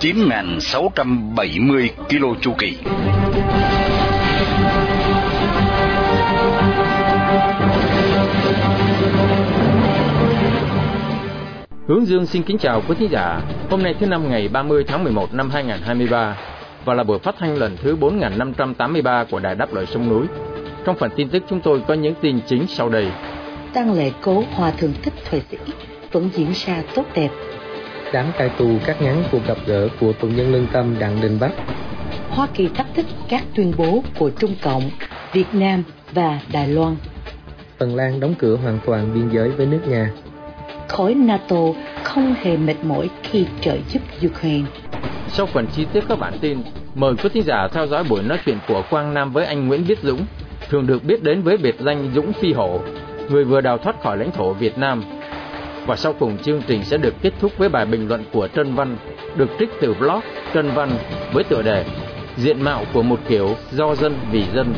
9.670 km chu kỳ. Hướng Dương xin kính chào quý thính giả. Hôm nay thứ năm ngày 30 tháng 11 năm 2023 và là buổi phát thanh lần thứ 4583 của Đài Đáp Lời Sông Núi. Trong phần tin tức chúng tôi có những tin chính sau đây. Tăng lễ cố Hòa Thượng Thích Thuệ Sĩ vẫn diễn ra tốt đẹp. Đám cai tù cắt ngắn cuộc gặp gỡ của tù nhân lương tâm Đặng Đình Bắc. Hoa Kỳ thách thức các tuyên bố của Trung Cộng, Việt Nam và Đài Loan. Phần Lan đóng cửa hoàn toàn biên giới với nước Nga. Khối NATO không hề mệt mỏi khi trợ giúp Ukraine. Sau phần chi tiết các bản tin, mời quý thính giả theo dõi buổi nói chuyện của Quang Nam với anh Nguyễn Viết Dũng, thường được biết đến với biệt danh Dũng Phi Hổ, người vừa đào thoát khỏi lãnh thổ Việt Nam. Và sau cùng chương trình sẽ được kết thúc với bài bình luận của Trân Văn, được trích từ blog Trân Văn với tựa đề Diện mạo của một kiểu do dân vì dân.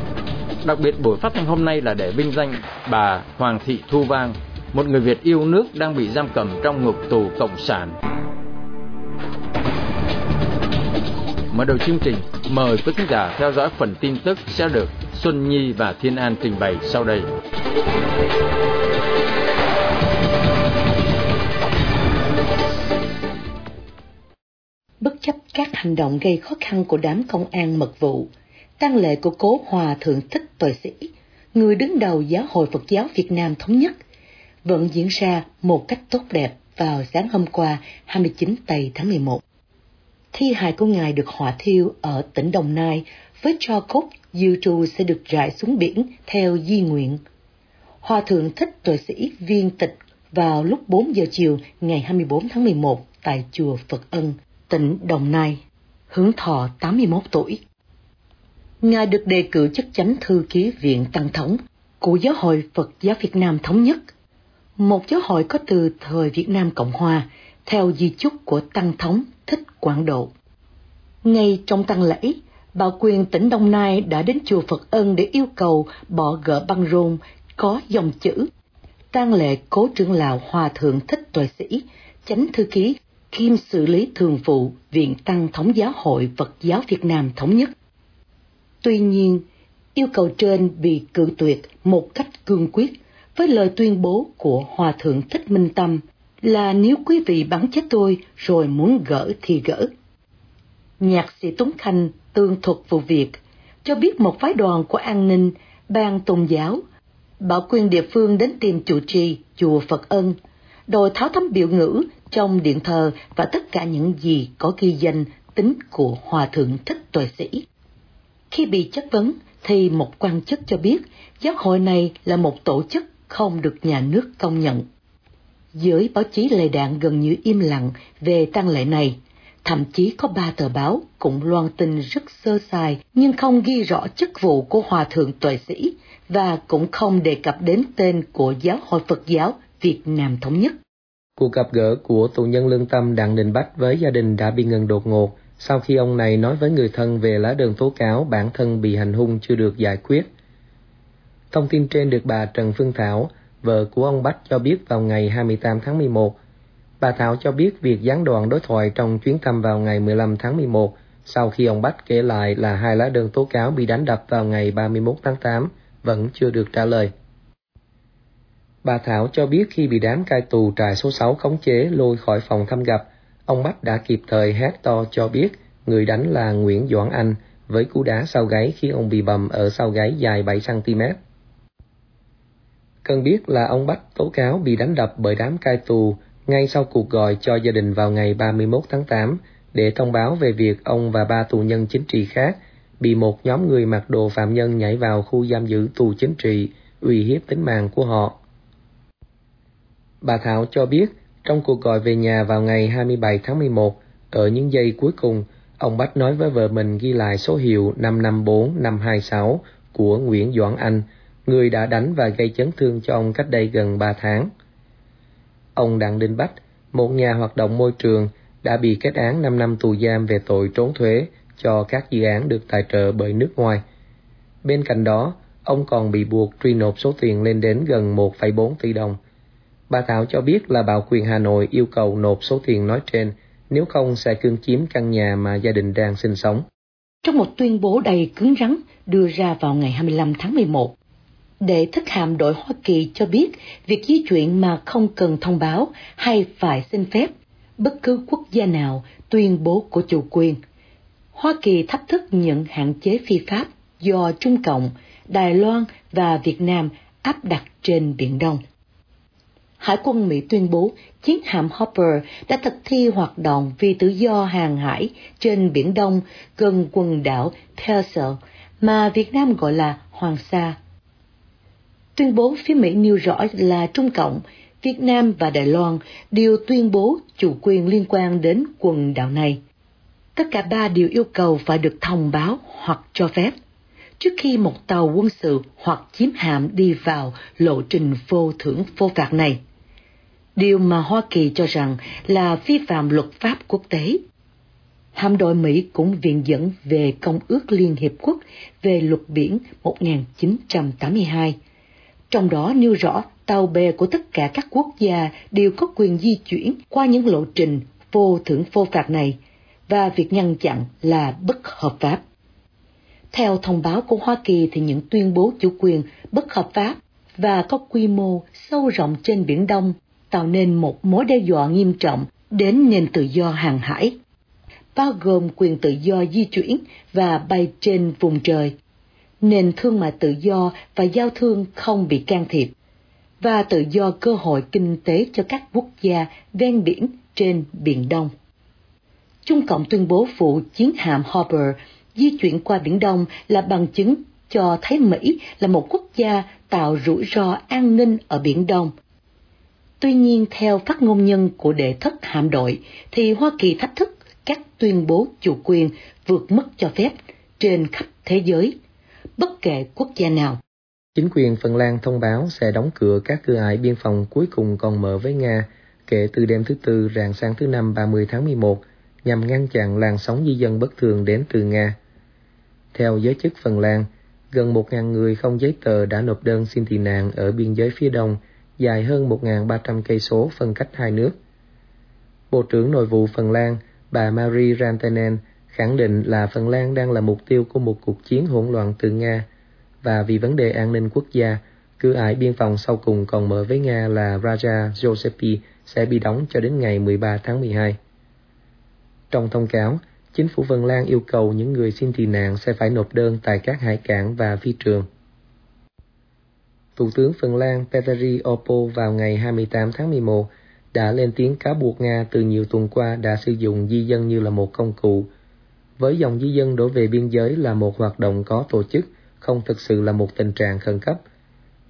Đặc biệt buổi phát thanh hôm nay là để vinh danh bà Hoàng Thị Thu Vang, một người Việt yêu nước đang bị giam cầm trong ngục tù cộng sản. Mở đầu chương trình, mời quý khán giả theo dõi phần tin tức sẽ được Xuân Nhi và Thiên An trình bày sau đây. Bất chấp các hành động gây khó khăn của đám công an mật vụ, tang lễ của cố Hòa Thượng Thích Tuệ Sĩ, người đứng đầu Giáo hội Phật giáo Việt Nam Thống nhất, vẫn diễn ra một cách tốt đẹp vào sáng hôm qua 29 tây tháng 11. Thi hài của Ngài được hỏa thiêu ở tỉnh Đồng Nai với cho cốt dư trù sẽ được rải xuống biển theo di nguyện. Hòa thượng thích tuệ sĩ viên tịch vào lúc 4 giờ chiều ngày 24 tháng 11 tại chùa Phật Ân, tỉnh Đồng Nai, hướng thọ 81 tuổi. Ngài được đề cử chức chánh thư ký viện Tăng Thống của Giáo hội Phật giáo Việt Nam Thống nhất, một giáo hội có từ thời Việt Nam Cộng Hòa, theo di chúc của Tăng Thống Thích Quảng Độ. Ngay trong tăng lễ, Bảo quyền tỉnh Đông Nai đã đến chùa Phật Ân để yêu cầu bỏ gỡ băng rôn có dòng chữ tang lệ cố trưởng lão Hòa Thượng Thích Tuệ Sĩ, chánh thư ký kiêm xử lý thường vụ Viện Tăng Thống giáo hội Phật giáo Việt Nam Thống nhất. Tuy nhiên, yêu cầu trên bị cự tuyệt một cách cương quyết với lời tuyên bố của Hòa Thượng Thích Minh Tâm là nếu quý vị bắn chết tôi rồi muốn gỡ thì gỡ. Nhạc sĩ Tuấn Khanh tương thuật vụ việc, cho biết một phái đoàn của an ninh, ban tôn giáo, bảo quyền địa phương đến tìm chủ trì chùa Phật Ân, đòi tháo thấm biểu ngữ trong điện thờ và tất cả những gì có ghi danh tính của Hòa Thượng Thích Tuệ Sĩ. Khi bị chất vấn, thì một quan chức cho biết giáo hội này là một tổ chức không được nhà nước công nhận. Giới báo chí lề đạn gần như im lặng về tăng lệ này, thậm chí có ba tờ báo cũng loan tin rất sơ sài nhưng không ghi rõ chức vụ của Hòa Thượng Tuệ Sĩ và cũng không đề cập đến tên của Giáo hội Phật giáo Việt Nam Thống nhất. Cuộc gặp gỡ của tù nhân lương tâm Đặng Đình Bách với gia đình đã bị ngừng đột ngột sau khi ông này nói với người thân về lá đơn tố cáo bản thân bị hành hung chưa được giải quyết. Thông tin trên được bà Trần Phương Thảo, vợ của ông Bách cho biết vào ngày 28 tháng 11 Bà Thảo cho biết việc gián đoạn đối thoại trong chuyến thăm vào ngày 15 tháng 11 sau khi ông Bách kể lại là hai lá đơn tố cáo bị đánh đập vào ngày 31 tháng 8 vẫn chưa được trả lời. Bà Thảo cho biết khi bị đám cai tù trại số 6 khống chế lôi khỏi phòng thăm gặp, ông Bách đã kịp thời hét to cho biết người đánh là Nguyễn Doãn Anh với cú đá sau gáy khi ông bị bầm ở sau gáy dài 7cm. Cần biết là ông Bách tố cáo bị đánh đập bởi đám cai tù ngay sau cuộc gọi cho gia đình vào ngày 31 tháng 8 để thông báo về việc ông và ba tù nhân chính trị khác bị một nhóm người mặc đồ phạm nhân nhảy vào khu giam giữ tù chính trị, uy hiếp tính mạng của họ. Bà Thảo cho biết, trong cuộc gọi về nhà vào ngày 27 tháng 11, ở những giây cuối cùng, Ông Bách nói với vợ mình ghi lại số hiệu 554526 của Nguyễn Doãn Anh, người đã đánh và gây chấn thương cho ông cách đây gần 3 tháng. Ông Đặng Đình Bách, một nhà hoạt động môi trường, đã bị kết án 5 năm tù giam về tội trốn thuế cho các dự án được tài trợ bởi nước ngoài. Bên cạnh đó, ông còn bị buộc truy nộp số tiền lên đến gần 1,4 tỷ đồng. Bà Thảo cho biết là Bảo quyền Hà Nội yêu cầu nộp số tiền nói trên, nếu không sẽ cương chiếm căn nhà mà gia đình đang sinh sống. Trong một tuyên bố đầy cứng rắn đưa ra vào ngày 25 tháng 11, để thức hàm đội Hoa Kỳ cho biết việc di chuyển mà không cần thông báo hay phải xin phép bất cứ quốc gia nào tuyên bố của chủ quyền. Hoa Kỳ thách thức những hạn chế phi pháp do Trung Cộng, Đài Loan và Việt Nam áp đặt trên Biển Đông. Hải quân Mỹ tuyên bố chiến hạm Hopper đã thực thi hoạt động vì tự do hàng hải trên Biển Đông gần quần đảo Pearsall mà Việt Nam gọi là Hoàng Sa. Tuyên bố phía Mỹ nêu rõ là Trung Cộng, Việt Nam và Đài Loan đều tuyên bố chủ quyền liên quan đến quần đảo này. Tất cả ba đều yêu cầu phải được thông báo hoặc cho phép trước khi một tàu quân sự hoặc chiếm hạm đi vào lộ trình vô thưởng vô phạt này. Điều mà Hoa Kỳ cho rằng là vi phạm luật pháp quốc tế. Hạm đội Mỹ cũng viện dẫn về Công ước Liên Hiệp Quốc về luật biển 1982, trong đó nêu rõ tàu bè của tất cả các quốc gia đều có quyền di chuyển qua những lộ trình vô thưởng vô phạt này, và việc ngăn chặn là bất hợp pháp. Theo thông báo của Hoa Kỳ thì những tuyên bố chủ quyền bất hợp pháp và có quy mô sâu rộng trên Biển Đông tạo nên một mối đe dọa nghiêm trọng đến nền tự do hàng hải, bao gồm quyền tự do di chuyển và bay trên vùng trời, nền thương mại tự do và giao thương không bị can thiệp, và tự do cơ hội kinh tế cho các quốc gia ven biển trên Biển Đông. Trung Cộng tuyên bố vụ chiến hạm Hopper di chuyển qua Biển Đông là bằng chứng cho thấy Mỹ là một quốc gia tạo rủi ro an ninh ở Biển Đông. Tuy nhiên, theo phát ngôn nhân của đệ thất hạm đội, thì Hoa Kỳ thách thức các tuyên bố chủ quyền vượt mức cho phép trên khắp thế giới, bất kể quốc gia nào. Chính quyền Phần Lan thông báo sẽ đóng cửa các cửa ải biên phòng cuối cùng còn mở với Nga kể từ đêm thứ Tư rạng sáng thứ Năm 30 tháng 11 nhằm ngăn chặn làn sóng di dân bất thường đến từ Nga. Theo giới chức Phần Lan, gần 1.000 người không giấy tờ đã nộp đơn xin tị nạn ở biên giới phía đông, dài hơn 1.300 cây số phân cách hai nước. Bộ trưởng Nội vụ Phần Lan, bà Marie Rantanen, khẳng định là Phần Lan đang là mục tiêu của một cuộc chiến hỗn loạn từ Nga, và vì vấn đề an ninh quốc gia, cửa ải biên phòng sau cùng còn mở với Nga là Raja Josepi sẽ bị đóng cho đến ngày 13 tháng 12. Trong thông cáo, chính phủ Phần Lan yêu cầu những người xin tị nạn sẽ phải nộp đơn tại các hải cảng và phi trường. Thủ tướng Phần Lan Petteri Orpo vào ngày 28 tháng 11 đã lên tiếng cáo buộc Nga từ nhiều tuần qua đã sử dụng di dân như là một công cụ. Với dòng di dân đổ về biên giới là một hoạt động có tổ chức, không thực sự là một tình trạng khẩn cấp.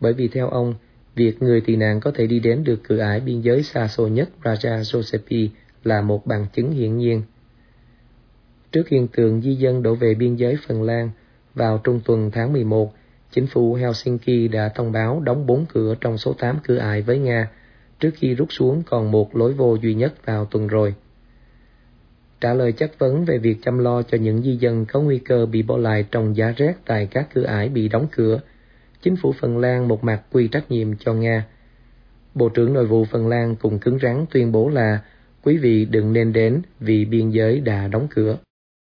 Bởi vì theo ông, việc người tị nạn có thể đi đến được cửa ải biên giới xa xôi nhất Raja Josepi là một bằng chứng hiển nhiên. Trước hiện tượng di dân đổ về biên giới Phần Lan, vào trung tuần tháng 11, chính phủ Helsinki đã thông báo đóng bốn cửa trong số 8 cửa ải với Nga, trước khi rút xuống còn một lối vô duy nhất vào tuần rồi. Trả lời chất vấn về việc chăm lo cho những di dân có nguy cơ bị bỏ lại trong giá rét tại các cửa ải bị đóng cửa, chính phủ Phần Lan một mặt quy trách nhiệm cho Nga. Bộ trưởng Nội vụ Phần Lan cũng cứng rắn tuyên bố là quý vị đừng nên đến vì biên giới đã đóng cửa.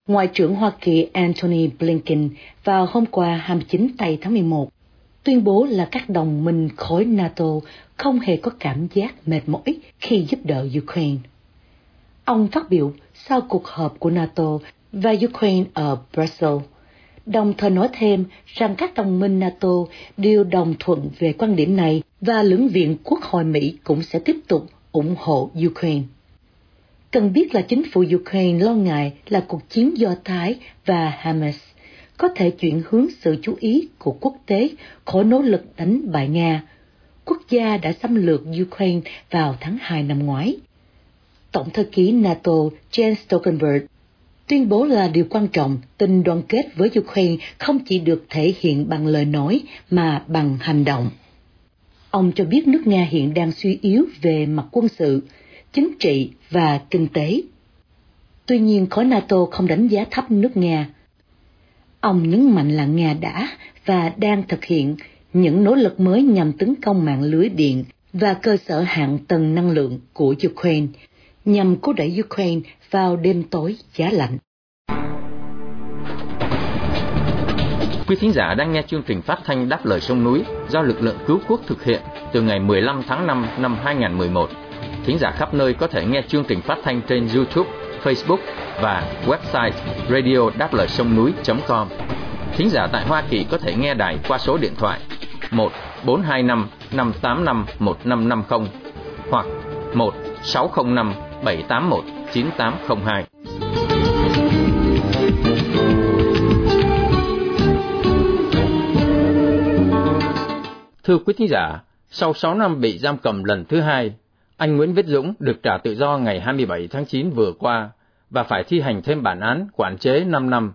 Ngoại trưởng Hoa Kỳ Antony Blinken vào hôm qua 29 tây tháng 11 tuyên bố là các đồng minh khối NATO không hề có cảm giác mệt mỏi khi giúp đỡ Ukraine. Ông phát biểu sau cuộc họp của NATO và Ukraine ở Brussels, đồng thời nói thêm rằng các đồng minh NATO đều đồng thuận về quan điểm này và lưỡng viện Quốc hội Mỹ cũng sẽ tiếp tục ủng hộ Ukraine. Cần biết là chính phủ Ukraine lo ngại là cuộc chiến Do Thái và Hamas có thể chuyển hướng sự chú ý của quốc tế khỏi nỗ lực đánh bại Nga. Quốc gia đã xâm lược Ukraine vào tháng 2 năm ngoái. Tổng thư ký NATO Jens Stoltenberg Tuyên bố là điều quan trọng, tình đoàn kết với Ukraine không chỉ được thể hiện bằng lời nói mà bằng hành động. Ông cho biết nước Nga hiện đang suy yếu về mặt quân sự, chính trị và kinh tế. Tuy nhiên, khối NATO không đánh giá thấp nước Nga. Ông nhấn mạnh là Nga đã và đang thực hiện những nỗ lực mới nhằm tấn công mạng lưới điện và cơ sở hạng tầng năng lượng của Ukraine, nhằm cố đẩy Ukraine vào đêm tối giá lạnh. Quý thính giả đang nghe chương trình phát thanh Đáp lời sông núi do lực lượng cứu quốc thực hiện từ ngày 15 tháng 5 năm 2011. Thính giả khắp nơi có thể nghe chương trình phát thanh trên YouTube, Facebook và website radio đáp lời sông núi.com. Thính giả tại Hoa Kỳ có thể nghe đài qua số điện thoại 1 425 585 1550 hoặc 1 605 781 9802. Thưa quý thính giả, sau 6 năm bị giam cầm lần thứ hai, anh Nguyễn Viết Dũng được trả tự do ngày 27 tháng 9 vừa qua và phải thi hành thêm bản án quản chế 5 năm.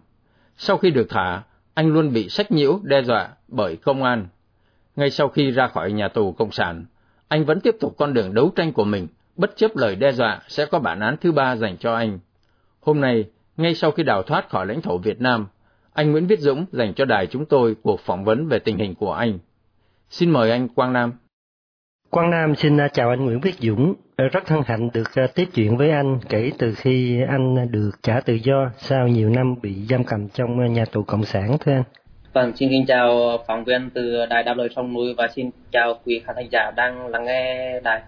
Sau khi được thả, anh luôn bị sách nhiễu đe dọa bởi công an. Ngay sau khi ra khỏi nhà tù Cộng sản, anh vẫn tiếp tục con đường đấu tranh của mình, bất chấp lời đe dọa sẽ có bản án thứ ba dành cho anh. Hôm nay, ngay sau khi đào thoát khỏi lãnh thổ Việt Nam, anh Nguyễn Viết Dũng dành cho đài chúng tôi cuộc phỏng vấn về tình hình của anh. Xin mời anh Quang Nam. Quang Nam xin à, chào anh Nguyễn Viết Dũng. Ờ, rất hân hạnh được à, tiếp chuyện với anh kể từ khi anh được trả tự do sau nhiều năm bị giam cầm trong à, nhà tù Cộng sản thưa anh. Vâng, xin kính chào phóng viên từ Đài Đáp lời sông núi và xin chào quý khán giả đang lắng nghe đài.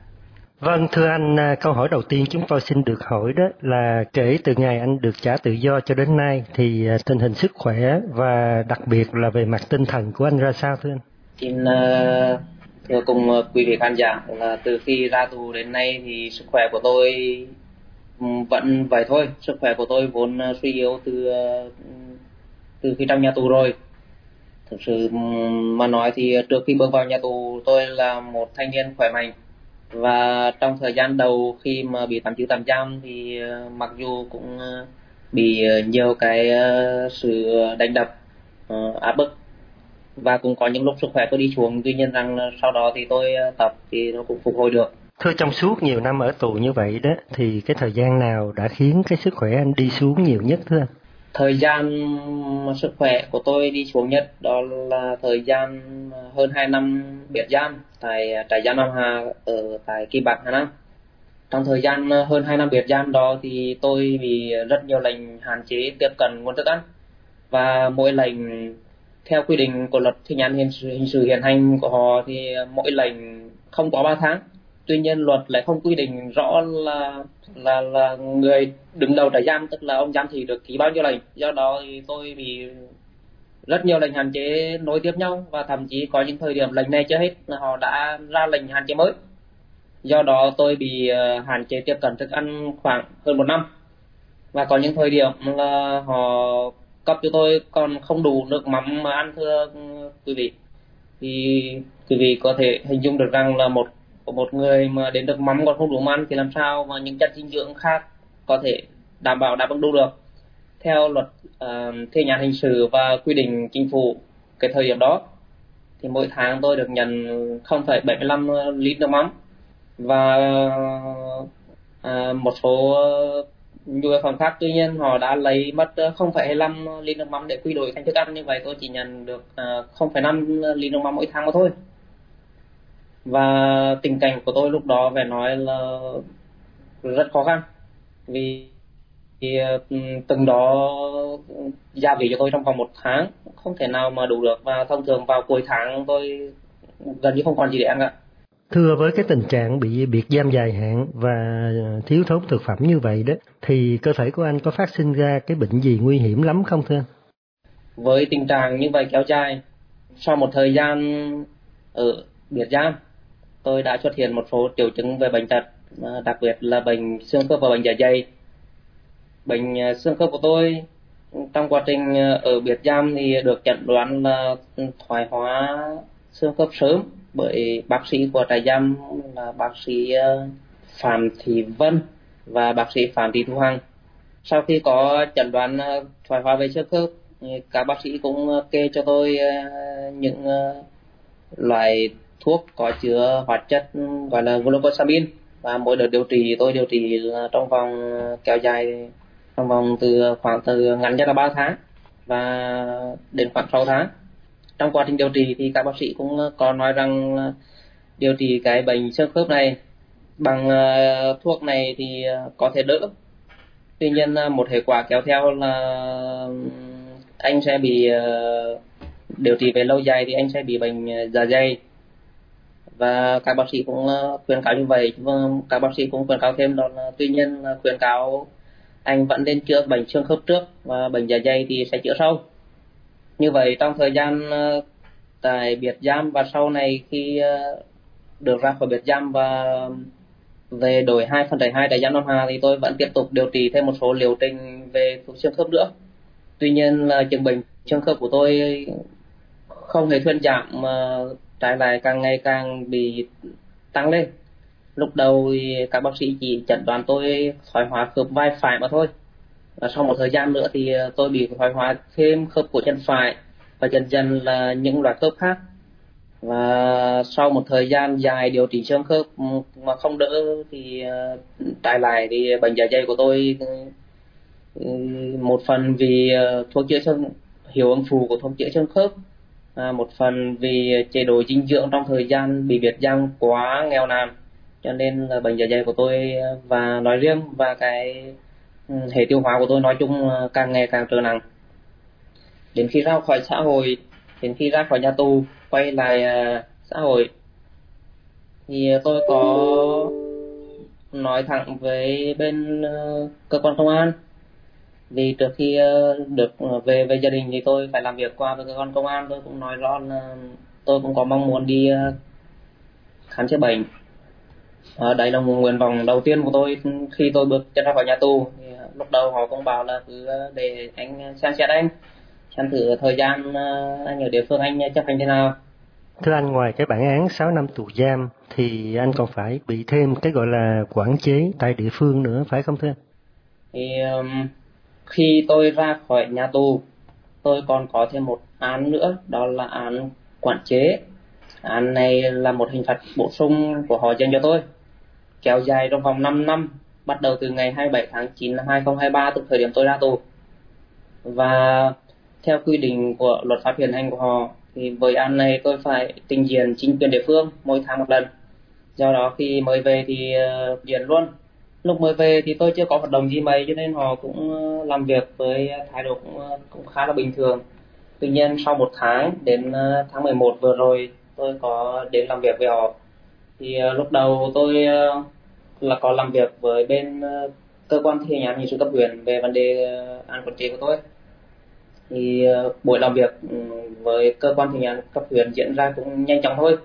Vâng, thưa anh, câu hỏi đầu tiên chúng tôi xin được hỏi đó là kể từ ngày anh được trả tự do cho đến nay thì tình hình sức khỏe và đặc biệt là về mặt tinh thần của anh ra sao thưa anh? Xin uh, cùng ờ, quý vị khán giả là từ khi ra tù đến nay thì sức khỏe của tôi ừ, vẫn vậy thôi. Sức khỏe của tôi vốn ờ, suy yếu từ ờ, từ khi trong nhà tù rồi. Thực sự ừ, mà nói thì trước khi bước vào nhà tù, tôi là một thanh niên khỏe mạnh và trong thời gian đầu khi mà bị tạm giữ tạm giam thì mặc dù cũng bị nhiều cái sự đánh đập áp bức và cũng có những lúc sức khỏe tôi đi xuống tuy nhiên rằng sau đó thì tôi ờ, tập thì nó cũng phục hồi được. Thưa trong suốt nhiều năm ở tù như vậy đó thì cái thời gian nào đã khiến cái sức khỏe anh đi xuống nhiều nhất thưa anh? Thời gian sức khỏe của tôi đi xuống nhất đó là thời gian hơn 2 năm biệt giam tại trại giam Nam Hà ở tại Kim Bạc Hà Nam. Trong thời gian hơn 2 năm biệt giam đó thì tôi bị rất nhiều lệnh hạn chế tiếp cận nguồn thức ăn. Và mỗi lệnh theo quy định của luật thi hành hình sự, hình sự hiện hành của họ thì mỗi lệnh không quá 3 tháng. Tuy nhiên luật lại không quy định rõ là là là người đứng đầu trại giam tức là ông giám thị được ký bao nhiêu lệnh. Do đó thì tôi bị rất nhiều lệnh hạn chế nối tiếp nhau và thậm chí có những thời điểm lệnh này chưa hết là họ đã ra lệnh hạn chế mới. Do đó tôi bị ờ, hạn chế tiếp cận thức ăn khoảng hơn một năm. Và có những thời điểm là họ cấp cho tôi còn không đủ nước mắm mà ăn thưa quý vị. Thì quý vị có thể hình dung được rằng là một một người mà đến được mắm còn không đủ ăn thì làm sao mà những chất dinh dưỡng khác có thể đảm bảo đáp ứng đủ được. Theo luật uh, thi hành hình sự và quy định chính phủ cái thời điểm đó thì mỗi tháng tôi được nhận 0,75 lít nước mắm. Và uh, một số dù yếu phẩm khác tuy nhiên họ đã lấy mất ờ, 0,25 ly nước mắm để quy đổi thành thức ăn như vậy tôi chỉ nhận được ờ, 0,5 ly nước mắm mỗi tháng mà thôi. Và tình cảnh của tôi lúc đó phải nói là rất khó khăn vì thì ờ, từng đó gia vị cho tôi trong vòng một tháng không thể nào mà đủ được. Và thông thường vào cuối tháng tôi gần như không còn gì để ăn cả. Thưa với cái tình trạng bị biệt giam dài hạn và ờ, thiếu thốn thực phẩm như vậy đó, thì cơ thể của anh có phát sinh ra cái bệnh gì nguy hiểm lắm không thưa anh? Với tình trạng như vậy kéo dài, sau một thời gian ở biệt giam, tôi đã xuất hiện một số triệu chứng về bệnh tật, ờ, đặc biệt là bệnh xương khớp và bệnh dạ dày. Bệnh xương khớp của tôi trong quá trình ở biệt giam thì được chẩn đoán là thoái hóa xương khớp sớm bởi bác sĩ của trại giam là bác sĩ ờ, Phạm Thị Vân và bác sĩ Phạm Thị Thu Hằng. sau khi có chẩn đoán ờ, thoái hóa về xương khớp các bác sĩ cũng ờ, kê cho tôi những loại thuốc có chứa hoạt chất, gọi là glucosamine và mỗi đợt điều trị, tôi điều trị trong vòng kéo dài trong vòng từ khoảng từ ngắn nhất là 3 tháng và đến khoảng 6 tháng trong quá trình điều trị thì các bác sĩ cũng ờ, có nói rằng điều trị cái bệnh xương khớp này bằng ờ, thuốc này thì ờ, có thể đỡ. Tuy nhiên một hệ quả kéo theo là anh sẽ bị điều trị về lâu dài thì anh sẽ bị bệnh dạ dày. Và các bác sĩ cũng khuyên cáo như vậy. Vâng, các bác sĩ cũng khuyên cáo thêm đó là tuy nhiên khuyên cáo anh vẫn nên chữa bệnh xương khớp trước và bệnh dạ dày thì sẽ chữa sau như vậy trong thời gian ờ, tại biệt giam và sau này khi ờ, được ra khỏi biệt giam và về đổi 2 phần hai trại giam Nam Hà thì tôi vẫn tiếp tục điều trị thêm một số liệu trình về thuốc xương khớp nữa. Tuy nhiên là chứng bệnh xương khớp của tôi không hề thuyên giảm, mà trái lại càng ngày càng bị tăng lên. Lúc đầu thì các bác sĩ chỉ chẩn đoán tôi thoái hóa khớp vai phải mà thôi. Và sau một thời gian nữa thì ờ, tôi bị thoái hóa thêm khớp của chân phải và dần dần là những loại khớp khác. Và sau một thời gian dài điều trị xương khớp ừ, mà không đỡ thì ờ, uh, trái lại thì bệnh dạ dày của tôi ừ, một phần vì ờ, thuốc chữa xương hiệu ứng phù của thuốc chữa xương khớp à, một phần vì chế độ dinh dưỡng trong thời gian bị biệt giang quá nghèo nàn. Cho nên là bệnh dạ dày của tôi và nói riêng và cái hệ tiêu hóa của tôi nói chung càng ngày càng trở nặng. Đến khi ra khỏi xã hội đến khi ra khỏi nhà tù quay lại à, xã hội thì tôi có nói thẳng với bên ờ, cơ quan công an. Vì trước khi ờ, được ờ, về về gia đình thì tôi phải làm việc qua với cơ quan công an. Tôi cũng nói rõ là tôi cũng có mong muốn đi khám chữa bệnh. À, đây là một nguyện vọng đầu tiên của tôi khi tôi bước chân ra khỏi nhà tù. Thì, lúc đầu họ cũng bảo là cứ để anh xem xét anh xem thử thời gian uh, anh ở địa phương anh chấp hành thế nào Thưa anh, ngoài cái bản án 6 năm tù giam thì anh còn phải bị thêm cái gọi là quản chế tại địa phương nữa, phải không thưa anh? Thì um, khi tôi ra khỏi nhà tù, tôi còn có thêm một án nữa, đó là án quản chế. Án này là một hình phạt bổ sung của họ dành cho tôi, kéo dài trong vòng 5 năm, bắt đầu từ ngày 27 tháng 9 năm 2023, từ thời điểm tôi ra tù. Và theo quy định của luật pháp hiện hành của họ thì với án này tôi phải trình diện chính quyền địa phương mỗi tháng một lần. Do đó khi mới về thì ờ, uh, diện luôn. Lúc mới về thì tôi chưa có hoạt động gì mấy cho nên họ cũng ờ, làm việc với thái độ cũng ờ, cũng khá là bình thường. Tuy nhiên sau một tháng đến tháng 11 vừa rồi tôi có đến làm việc với họ. Thì uh, lúc đầu tôi uh, là có làm việc với bên ờ, cơ quan thi hành án hình sự cấp huyện về vấn đề ờ, an án quản chế của tôi. Thì ờ, buổi làm việc ừ, với cơ quan thi hành án cấp huyện diễn ra cũng nhanh chóng thôi.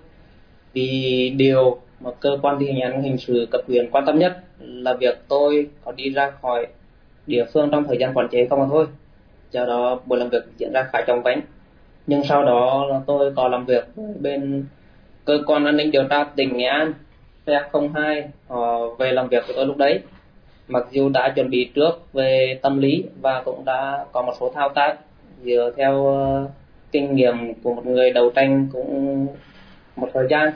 Vì điều mà cơ quan thi hành án hình sự cấp huyện quan tâm nhất là việc tôi có đi ra khỏi địa phương trong thời gian quản chế không mà thôi. Do đó, buổi làm việc diễn ra khá chóng vánh. Nhưng sau đó là tôi có làm việc với bên cơ quan an ninh điều tra tỉnh nghệ an. PF02 họ ờ, về làm việc với tôi lúc đấy. Mặc dù đã chuẩn bị trước về tâm lý và cũng đã có một số thao tác. Dựa ờ, theo uh, kinh nghiệm của một người đầu tranh cũng một thời gian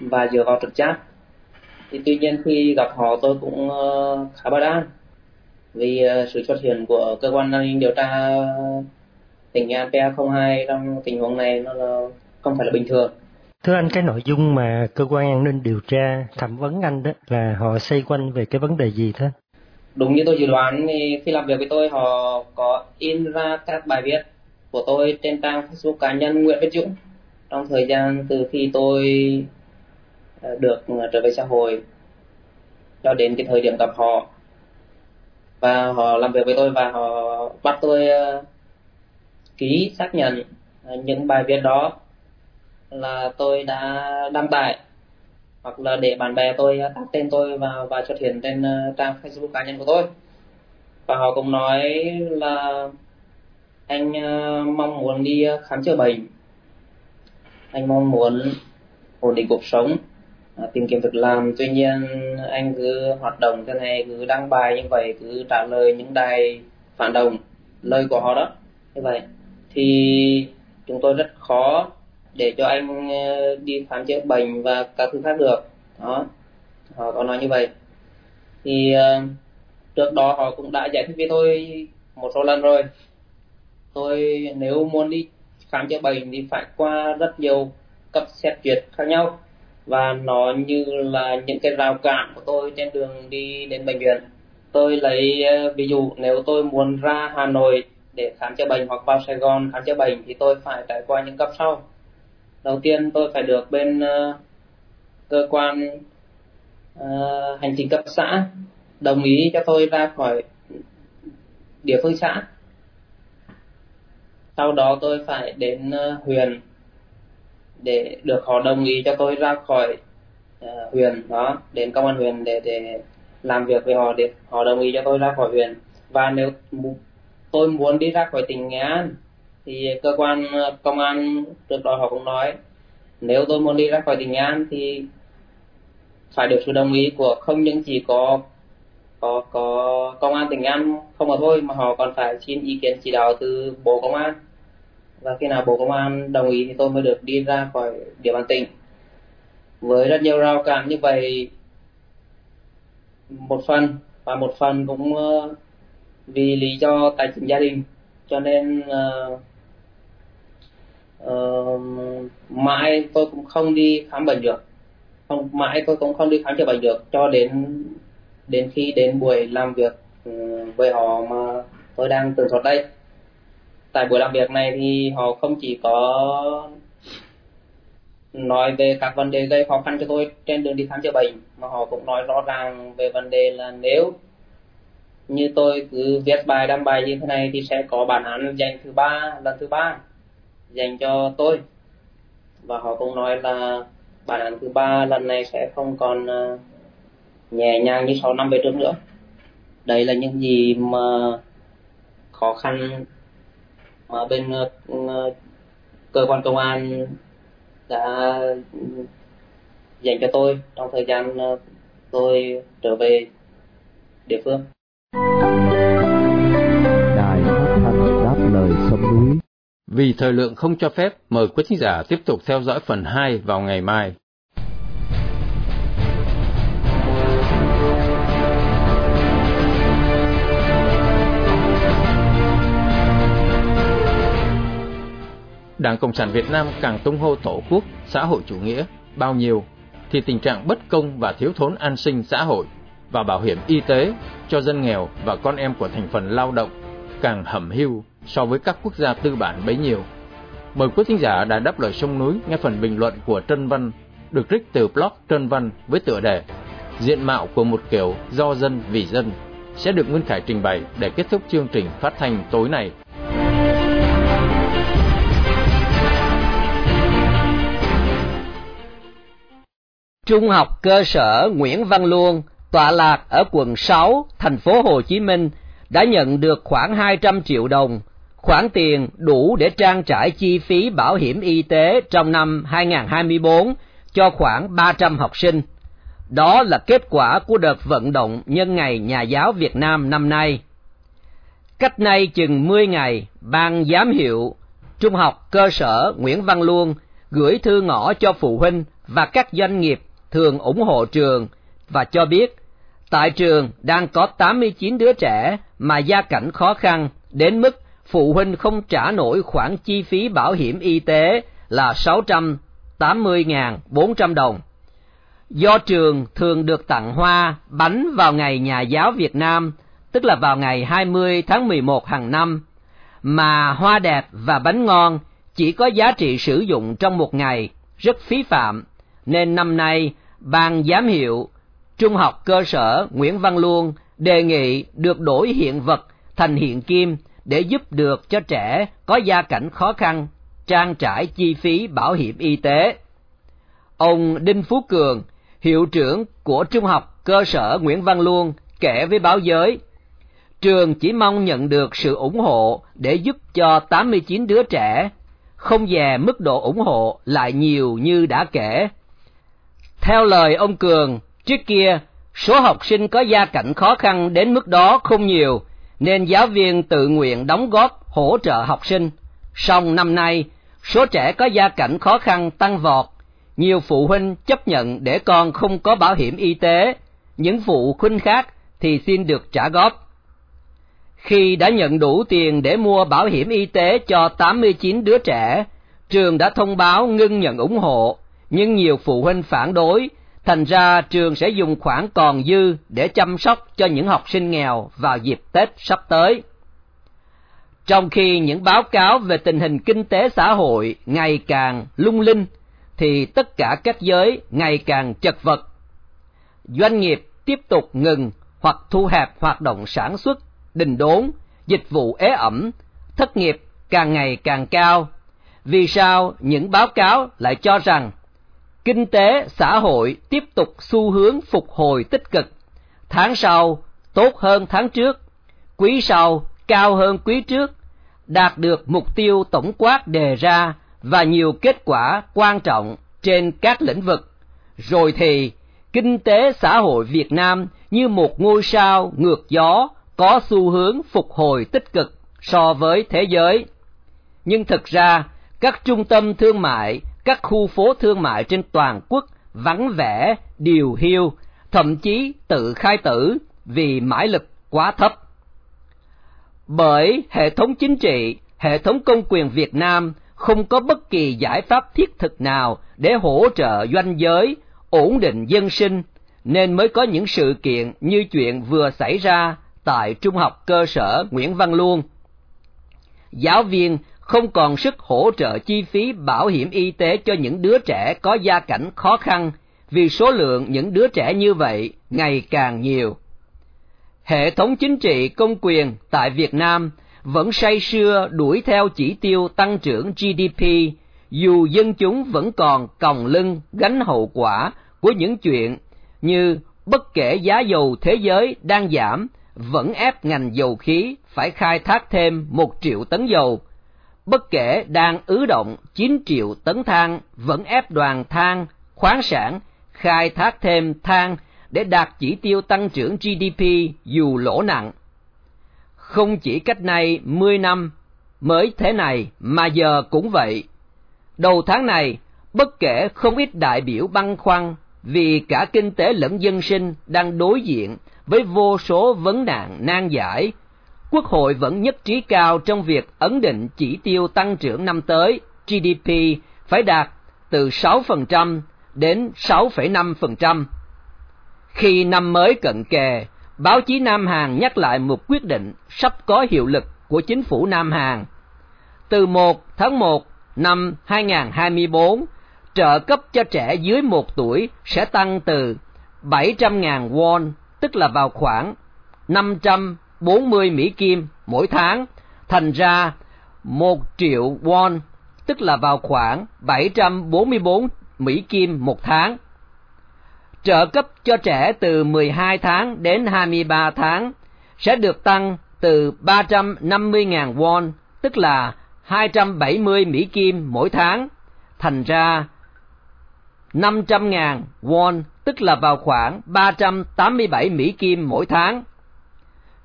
và dựa vào trực giác thì tuy nhiên khi gặp họ tôi cũng uh, khá bất an vì uh, sự xuất hiện của cơ quan an ninh điều tra tỉnh An PA02 trong tình huống này nó là không phải là bình thường. Thưa anh, cái nội dung mà cơ quan an ninh điều tra thẩm vấn anh đó là họ xoay quanh về cái vấn đề gì thế? Đúng như tôi dự đoán thì khi làm việc với tôi họ có in ra các bài viết của tôi trên trang Facebook cá nhân Nguyễn Viết Dũng. Trong thời gian từ khi tôi ờ, được ờ, trở về xã hội cho đến cái thời điểm gặp họ. Và họ làm việc với tôi và họ bắt tôi ờ, ký xác nhận những bài viết đó là tôi đã đăng tải hoặc là để bạn bè tôi à, tag tên tôi vào và xuất hiện trên à, trang Facebook cá nhân của tôi. Và họ cũng nói là anh à, mong muốn đi khám chữa bệnh. Anh mong muốn ổn định cuộc sống tìm kiếm việc làm. Tuy nhiên, anh cứ hoạt động thế này, cứ đăng bài như vậy, cứ trả lời những đài phản động, lời của họ đó, như vậy thì chúng tôi rất khó để cho anh ờ, đi khám chữa bệnh và các thứ khác được. Đó họ có nói như vậy. Thì uh, trước đó họ cũng đã giải thích với tôi một số lần rồi. Tôi nếu muốn đi khám chữa bệnh thì phải qua rất nhiều cấp xét duyệt khác nhau. Và nó như là những cái rào cản của tôi trên đường đi đến bệnh viện. Tôi lấy ờ, ví dụ nếu tôi muốn ra Hà Nội để khám chữa bệnh hoặc vào Sài Gòn khám chữa bệnh thì tôi phải trải qua những cấp sau đầu tiên tôi phải được bên uh, cơ quan uh, hành chính cấp xã đồng ý cho tôi ra khỏi địa phương xã. Sau đó tôi phải đến uh, huyện để được họ đồng ý cho tôi ra khỏi uh, huyện đó đến công an huyện để để làm việc với họ để họ đồng ý cho tôi ra khỏi huyện. Và nếu tôi muốn đi ra khỏi tỉnh Nghệ An thì cơ quan ờ, công an trước đó họ cũng nói nếu tôi muốn đi ra khỏi tỉnh An thì phải được sự đồng ý của không những chỉ có có có công an tỉnh An không mà thôi mà họ còn phải xin ý kiến chỉ đạo từ bộ công an. Và khi nào bộ công an đồng ý thì tôi mới được đi ra khỏi địa bàn tỉnh. Với rất nhiều rào cản như vậy một phần và một phần cũng ờ, vì lý do tài chính gia đình. Cho nên uh, uh, mãi tôi cũng không đi khám bệnh được. Không mãi tôi cũng không đi khám chữa bệnh được cho đến đến khi đến buổi làm việc ừ, với họ mà tôi đang tường thuật đây. Tại buổi làm việc này thì họ không chỉ có nói về các vấn đề gây khó khăn cho tôi trên đường đi khám chữa bệnh mà họ cũng nói rõ ràng về vấn đề là nếu như tôi cứ viết bài đăng bài như thế này thì sẽ có bản án dành thứ ba lần thứ ba dành cho tôi. Và họ cũng nói là bản án thứ ba lần này sẽ không còn à, nhẹ nhàng như 6 năm về trước nữa. Đây là những gì mà khó khăn mà bên à, à, cơ quan công an đã dành cho tôi trong thời gian tôi trở về địa phương. Vì thời lượng không cho phép, mời quý thính giả tiếp tục theo dõi phần 2 vào ngày mai. Đảng Cộng sản Việt Nam càng tung hô tổ quốc, xã hội chủ nghĩa bao nhiêu, thì tình trạng bất công và thiếu thốn an sinh xã hội và bảo hiểm y tế cho dân nghèo và con em của thành phần lao động càng hẩm hưu so với các quốc gia tư bản bấy nhiêu. Mời quý thính giả đã đáp lời sông núi nghe phần bình luận của Trân Văn được trích từ blog Trân Văn với tựa đề Diện mạo của một kiểu do dân vì dân sẽ được Nguyên Khải trình bày để kết thúc chương trình phát thanh tối nay. Trung học cơ sở Nguyễn Văn Luông tọa lạc ở quận 6, thành phố Hồ Chí Minh, đã nhận được khoảng 200 triệu đồng, khoản tiền đủ để trang trải chi phí bảo hiểm y tế trong năm 2024 cho khoảng 300 học sinh. Đó là kết quả của đợt vận động nhân ngày Nhà giáo Việt Nam năm nay. Cách nay chừng 10 ngày, ban giám hiệu Trung học cơ sở Nguyễn Văn Luông gửi thư ngõ cho phụ huynh và các doanh nghiệp thường ủng hộ trường và cho biết Tại trường đang có 89 đứa trẻ mà gia cảnh khó khăn đến mức phụ huynh không trả nổi khoản chi phí bảo hiểm y tế là 680.400 đồng. Do trường thường được tặng hoa, bánh vào ngày Nhà giáo Việt Nam, tức là vào ngày 20 tháng 11 hàng năm, mà hoa đẹp và bánh ngon chỉ có giá trị sử dụng trong một ngày, rất phí phạm, nên năm nay ban giám hiệu Trung học cơ sở Nguyễn Văn Luông đề nghị được đổi hiện vật thành hiện kim để giúp được cho trẻ có gia cảnh khó khăn trang trải chi phí bảo hiểm y tế. Ông Đinh Phú Cường, hiệu trưởng của Trung học cơ sở Nguyễn Văn Luông kể với báo giới, trường chỉ mong nhận được sự ủng hộ để giúp cho 89 đứa trẻ, không dè mức độ ủng hộ lại nhiều như đã kể Theo lời ông Cường, trước kia, số học sinh có gia cảnh khó khăn đến mức đó không nhiều, nên giáo viên tự nguyện đóng góp hỗ trợ học sinh. Song năm nay, số trẻ có gia cảnh khó khăn tăng vọt, nhiều phụ huynh chấp nhận để con không có bảo hiểm y tế, những phụ huynh khác thì xin được trả góp. Khi đã nhận đủ tiền để mua bảo hiểm y tế cho 89 đứa trẻ, trường đã thông báo ngưng nhận ủng hộ, nhưng nhiều phụ huynh phản đối, thành ra trường sẽ dùng khoản còn dư để chăm sóc cho những học sinh nghèo vào dịp Tết sắp tới. Trong khi những báo cáo về tình hình kinh tế xã hội ngày càng lung linh, thì tất cả các giới ngày càng chật vật. Doanh nghiệp tiếp tục ngừng hoặc thu hẹp hoạt động sản xuất, đình đốn, dịch vụ ế ẩm, thất nghiệp càng ngày càng cao. Vì sao những báo cáo lại cho rằng kinh tế xã hội tiếp tục xu hướng phục hồi tích cực, tháng sau tốt hơn tháng trước, quý sau cao hơn quý trước, đạt được mục tiêu tổng quát đề ra và nhiều kết quả quan trọng trên các lĩnh vực, rồi thì kinh tế xã hội Việt Nam như một ngôi sao ngược gió có xu hướng phục hồi tích cực so với thế giới. Nhưng thực ra, các trung tâm thương mại, các khu phố thương mại trên toàn quốc vắng vẻ, điều hiu, thậm chí tự khai tử vì mãi lực quá thấp. Bởi hệ thống chính trị, hệ thống công quyền Việt Nam không có bất kỳ giải pháp thiết thực nào để hỗ trợ doanh giới, ổn định dân sinh, nên mới có những sự kiện như chuyện vừa xảy ra tại Trung học cơ sở Nguyễn Văn Luông. Giáo viên không còn sức hỗ trợ chi phí bảo hiểm y tế cho những đứa trẻ có gia cảnh khó khăn vì số lượng những đứa trẻ như vậy ngày càng nhiều. Hệ thống chính trị công quyền tại Việt Nam vẫn say sưa đuổi theo chỉ tiêu tăng trưởng GDP, dù dân chúng vẫn còn còng lưng gánh hậu quả của những chuyện như bất kể giá dầu thế giới đang giảm, vẫn ép ngành dầu khí phải khai thác thêm một triệu tấn dầu. Bất kể đang ứ động 9 triệu tấn than, vẫn ép đoàn than, khoáng sản, khai thác thêm than để đạt chỉ tiêu tăng trưởng GDP dù lỗ nặng. Không chỉ cách nay 10 năm mới thế này mà giờ cũng vậy. Đầu tháng này, bất kể không ít đại biểu băn khoăn vì cả kinh tế lẫn dân sinh đang đối diện với vô số vấn nạn nan giải, Quốc hội vẫn nhất trí cao trong việc ấn định chỉ tiêu tăng trưởng năm tới GDP phải đạt từ 6% đến 6,5%. Khi năm mới cận kề, báo chí Nam Hàn nhắc lại một quyết định sắp có hiệu lực của chính phủ Nam Hàn. Từ 1 tháng 1 năm 2024, trợ cấp cho trẻ dưới 1 tuổi sẽ tăng từ 700.000 won, tức là vào khoảng 500. 40 Mỹ Kim mỗi tháng, thành ra 1 triệu won, tức là vào khoảng 744 Mỹ Kim một tháng. Trợ cấp cho trẻ từ 12 tháng đến 23 tháng sẽ được tăng từ 350.000 won, tức là 270 Mỹ Kim mỗi tháng, thành ra 500.000 won, tức là vào khoảng 387 Mỹ Kim mỗi tháng.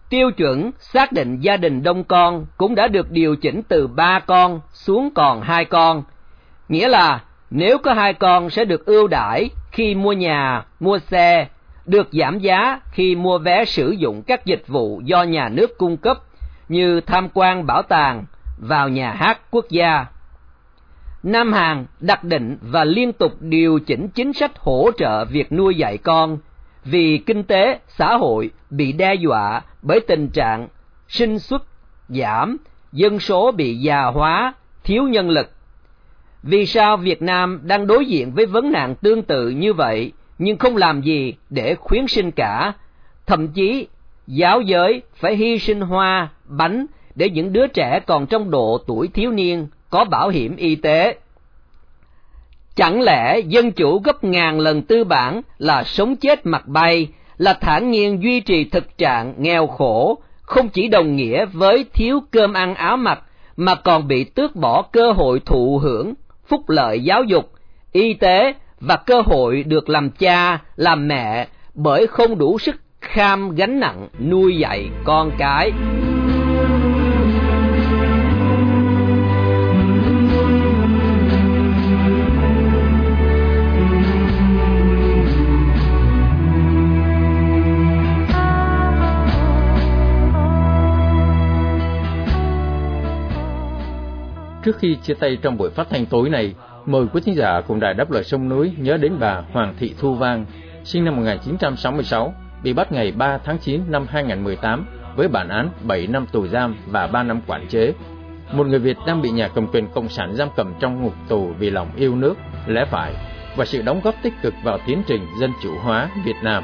Tiêu chuẩn xác định gia đình đông con cũng đã được điều chỉnh từ 3 con xuống còn 2 con, nghĩa là nếu có hai con sẽ được ưu đãi khi mua nhà, mua xe, được giảm giá khi mua vé sử dụng các dịch vụ do nhà nước cung cấp như tham quan bảo tàng, vào nhà hát quốc gia. Nam Hàn đặt định và liên tục điều chỉnh chính sách hỗ trợ việc nuôi dạy con vì kinh tế xã hội bị đe dọa bởi tình trạng sinh xuất giảm, dân số bị già hóa, thiếu nhân lực. Vì sao Việt Nam đang đối diện với vấn nạn tương tự như vậy nhưng không làm gì để khuyến sinh cả, thậm chí giáo giới phải hy sinh hoa, bánh để những đứa trẻ còn trong độ tuổi thiếu niên có bảo hiểm y tế. Chẳng lẽ dân chủ gấp ngàn lần tư bản là sống chết mặt bay, là thản nhiên duy trì thực trạng nghèo khổ, không chỉ đồng nghĩa với thiếu cơm ăn áo mặc, mà còn bị tước bỏ cơ hội thụ hưởng, phúc lợi giáo dục, y tế và cơ hội được làm cha, làm mẹ bởi không đủ sức kham gánh nặng nuôi dạy con cái. Trước khi chia tay trong buổi phát thanh tối này, mời quý thính giả cùng đài đáp lời sông núi nhớ đến bà Hoàng Thị Thu Vang, sinh năm 1966, bị bắt ngày 3 tháng 9 năm 2018 với bản án 7 năm tù giam và 3 năm quản chế. Một người Việt đang bị nhà cầm quyền Cộng sản giam cầm trong ngục tù vì lòng yêu nước, lẽ phải và sự đóng góp tích cực vào tiến trình dân chủ hóa Việt Nam.